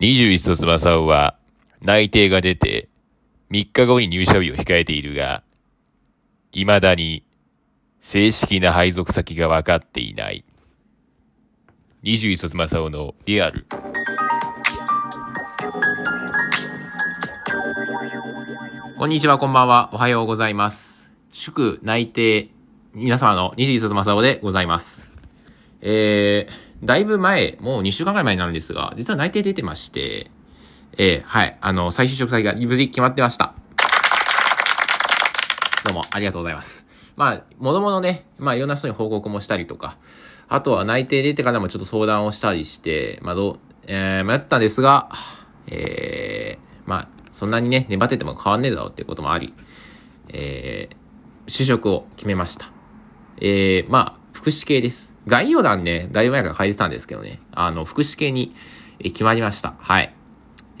21卒正雄は内定が出て3日後に入社日を控えているが、未だに正式な配属先が分かっていない。21卒正雄のリアル。こんにちは、こんばんは。おはようございます。祝内定、皆様の21卒正雄でございます。えー、だいぶ前、もう2週間ぐらい前になるんですが、実は内定出てまして、えー、はい、あの、再就職先が無事決まってました。どうも、ありがとうございます。まあ、ものものね、まあ、いろんな人に報告もしたりとか、あとは内定出てからもちょっと相談をしたりして、まあ、どう、えー、迷ったんですが、えー、まあ、そんなにね、粘ってても変わんねえだろうっていうこともあり、えー、就職を決めました。えー、まあ、福祉系です。概要欄ね、だいぶ前から書いてたんですけどね、あの、福祉系に決まりました。はい。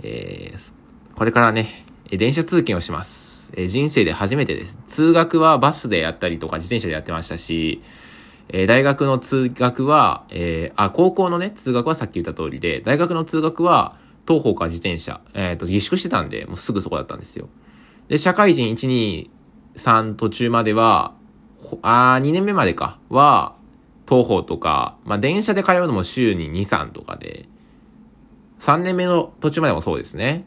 えーこれからね、電車通勤をします。えー人生で初めてです。通学はバスでやったりとか自転車でやってましたし、えー大学の通学は、えーあ、高校のね、通学はさっき言った通りで、大学の通学は、徒歩か自転車、えっ、と、自粛してたんで、もうすぐそこだったんですよ。で、社会人1、2、3途中までは、あー2年目までか、は、徒歩とか、まあ、電車で通うのも週に2、3とかで、3年目の途中までもそうですね。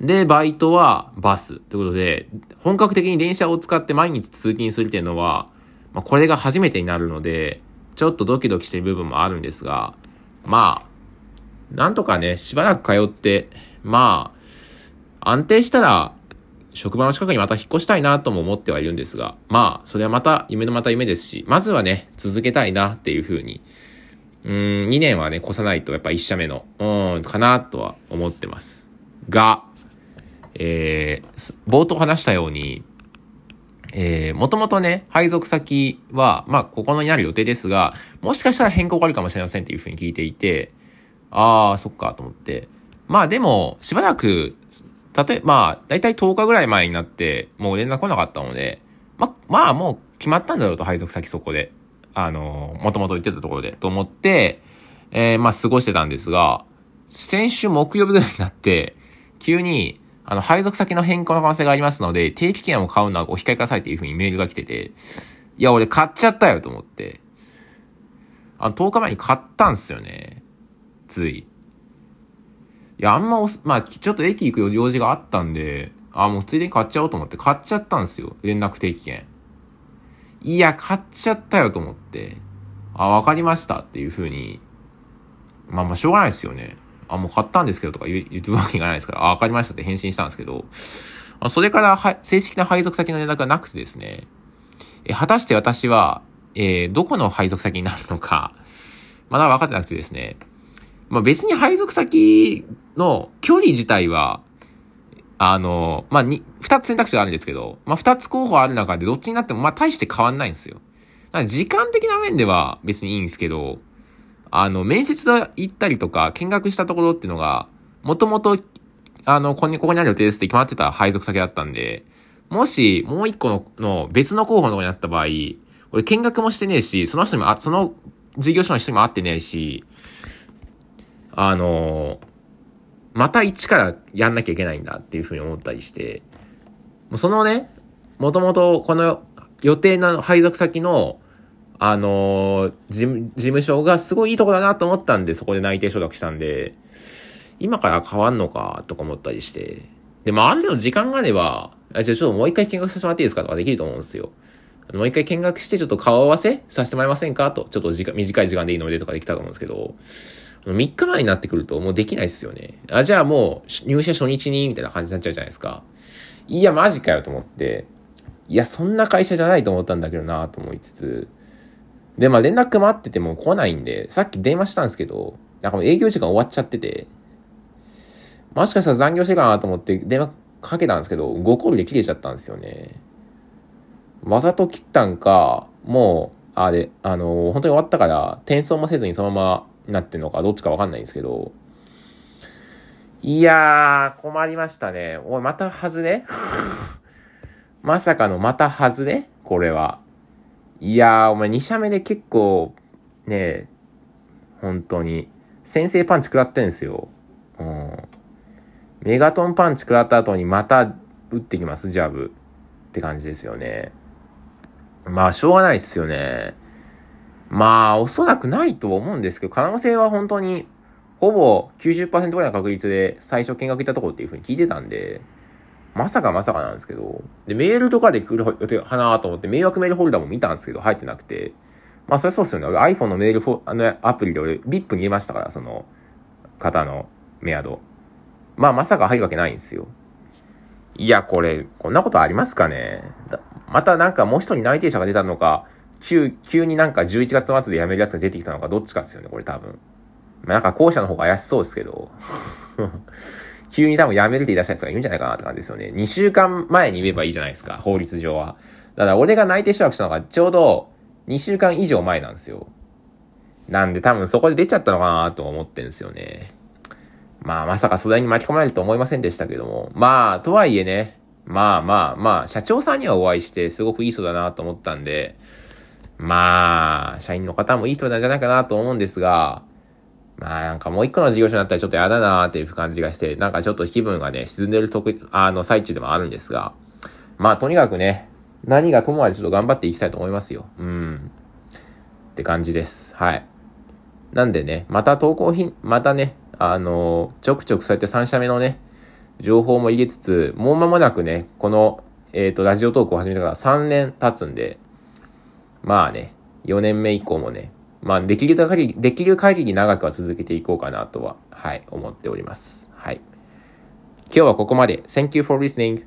で、バイトはバス。ということで、本格的に電車を使って毎日通勤するっていうのは、まあ、これが初めてになるので、ちょっとドキドキしてる部分もあるんですが、まあ、なんとかね、しばらく通って、まあ、安定したら、職場の近くにまた引っ越したいなとも思ってはいるんですが、まあ、それはまた夢のまた夢ですし、まずはね、続けたいなっていうふうに、うん、2年はね、越さないとやっぱ1社目の、うん、かなとは思ってます。が、えー冒頭話したように、えー、もともとね、配属先は、まあ、ここのになる予定ですが、もしかしたら変更があるかもしれませんっていうふうに聞いていて、ああ、そっか、と思って。まあでも、しばらく、たとえ、まあ、だいたい10日ぐらい前になって、もう連絡来なかったので、ま、まあもう決まったんだろうと、配属先そこで。あの、もともと言ってたところで、と思って、えー、まあ過ごしてたんですが、先週木曜日ぐらいになって、急に、あの、配属先の変更の可能性がありますので、定期券を買うのはお控えくださいっていう風にメールが来てて、いや、俺買っちゃったよと思って。あの、10日前に買ったんすよね。つい。いや、あんまおす、まあ、ちょっと駅行く用事があったんで、あ、もうついでに買っちゃおうと思って買っちゃったんですよ。連絡定期券。いや、買っちゃったよと思って。あ、わかりましたっていう風に。まあまあ、しょうがないですよね。あ、もう買ったんですけどとか言う言ってるわけがないですから、あ、わかりましたって返信したんですけど、あそれからは正式な配属先の連絡がなくてですね、え果たして私は、えーどこの配属先になるのか、まだ分かってなくてですね、まあ別に配属先の距離自体は、あの、まあに、二つ選択肢があるんですけど、まあ二つ候補ある中でどっちになってもまあ大して変わんないんですよ。時間的な面では別にいいんですけど、あの、面接行ったりとか見学したところっていうのが、もともと、あの、ここに、ここにある予定ですって決まってた配属先だったんで、もし、もう一個の、の別の候補のとこにあった場合、俺見学もしてねえし、その人にも、あ、その事業所の人にも会ってねえし、あのまた一からやんなきゃいけないんだっていうふうに思ったりして、もうそのね、もともとこの予定の配属先の、あの事務、事務所がすごいいいとこだなと思ったんで、そこで内定承諾したんで、今から変わんのかとか思ったりして。で、まあ、ある程度時間があれば、じゃあちょっともう一回見学させてもらっていいですかとかできると思うんですよ。もう一回見学して、ちょっと顔合わせさせてもらえませんかと、ちょっと時間短い時間でいいのでとかできたと思うんですけど、3日前になってくるともうできないですよね。あ、じゃあもう入社初日にみたいな感じになっちゃうじゃないですか。いや、マジかよと思って。いや、そんな会社じゃないと思ったんだけどなと思いつつ。で、まあ連絡待ってても来ないんで、さっき電話したんですけど、なんかもう営業時間終わっちゃってて、もしかしたら残業してかなと思って電話かけたんですけど、5コールで切れちゃったんですよね。わざと切ったんか、もう、あれ、あの本当に終わったから、転送もせずにそのままなってんのか、どっちかわかんないんですけど、いやー、困りましたね。おい、また外れ？まさかのまた外れ？これは。いやー、お前2社目で結構、ね本当に、先制パンチ食らってんすよ。うん。メガトンパンチ食らった後にまた打ってきます、ジャブ。って感じですよね。まあ、しょうがないっすよね。まあ、おそらくないと思うんですけど、可能性は本当に、ほぼ90%ぐらいの確率で最初見学行ったとこっていう風に聞いてたんで、まさかまさかなんですけど、で、メールとかで来る予定かなと思って、迷惑メールホルダーも見たんですけど、入ってなくて、まあ、それそうっすよね。iPhone のメールフォあのアプリで俺、VIP に入れましたから、その方のメアド。まあ、まさか入るわけないんですよ。いや、これ、こんなことありますかねまたなんかもう一人内定者が出たのか、急、急になんか11月末で辞めるやつが出てきたのか、どっちかっすよね、これ多分。まあ、なんか後者の方が怪しそうですけど。急に多分辞めるって言い出したやつがいるんじゃないかなって感じですよね。2週間前に言えばいいじゃないですか、法律上は。だから俺が内定承諾したのがちょうど2週間以上前なんですよ。なんで多分そこで出ちゃったのかなと思ってるんですよね。まあまさかそれに巻き込まれると思いませんでしたけども。まあ、とはいえね、まあまあまあ、社長さんにはお会いしてすごくいい人だなと思ったんで、まあ、社員の方もいい人なんじゃないかなと思うんですが、まあなんかもう一個の事業所になったらちょっと嫌だなーっていう感じがして、なんかちょっと気分がね、沈んでるとく、あの、最中でもあるんですが、まあとにかくね、何がともあれちょっと頑張っていきたいと思いますよ。うん。って感じです。はい。なんでね、また投稿品、またね、あの、ちょくちょくそうやって3社目のね、情報も入れつつ、もう間もなくね、この、えっ、ー、と、ラジオトークを始めてから3年経つんで、まあね、4年目以降もね、まあ、できる限り、できる限り長くは続けていこうかなとは、はい、思っております。はい。今日はここまで。Thank you for listening.